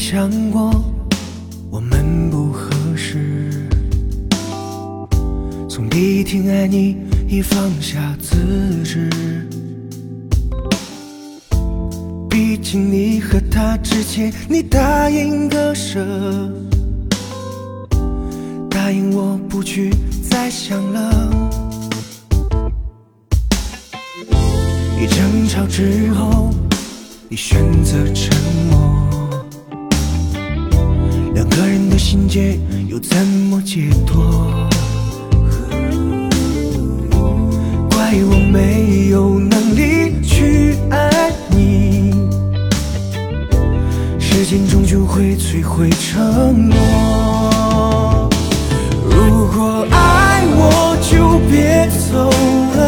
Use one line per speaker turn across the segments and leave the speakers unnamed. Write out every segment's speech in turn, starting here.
想过我们不合适，从第一天爱你已放下自知。毕竟你和他之间，你答应割舍，答应我不去再想了。一争吵之后，你选择沉默。两个人的心结又怎么解脱？怪我没有能力去爱你，时间终究会摧毁承诺。如果爱我就别走了，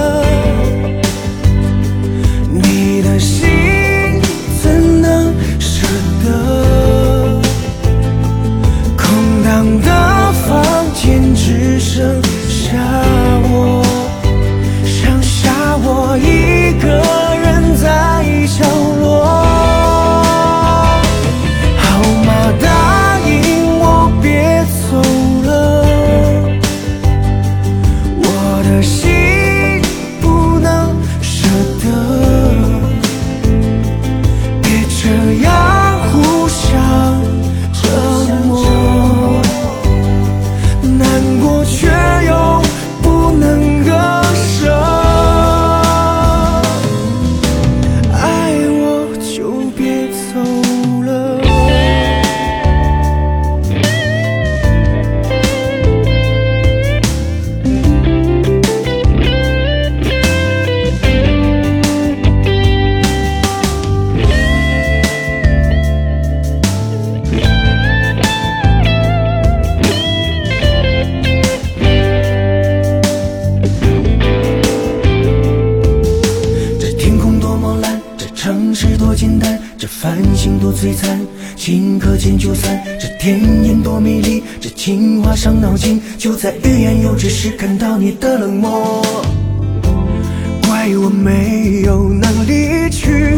繁星多璀璨，顷刻间就散。这甜言多迷离，这情话伤脑筋，就在欲言又止时看到你的冷漠。怪我没有能力去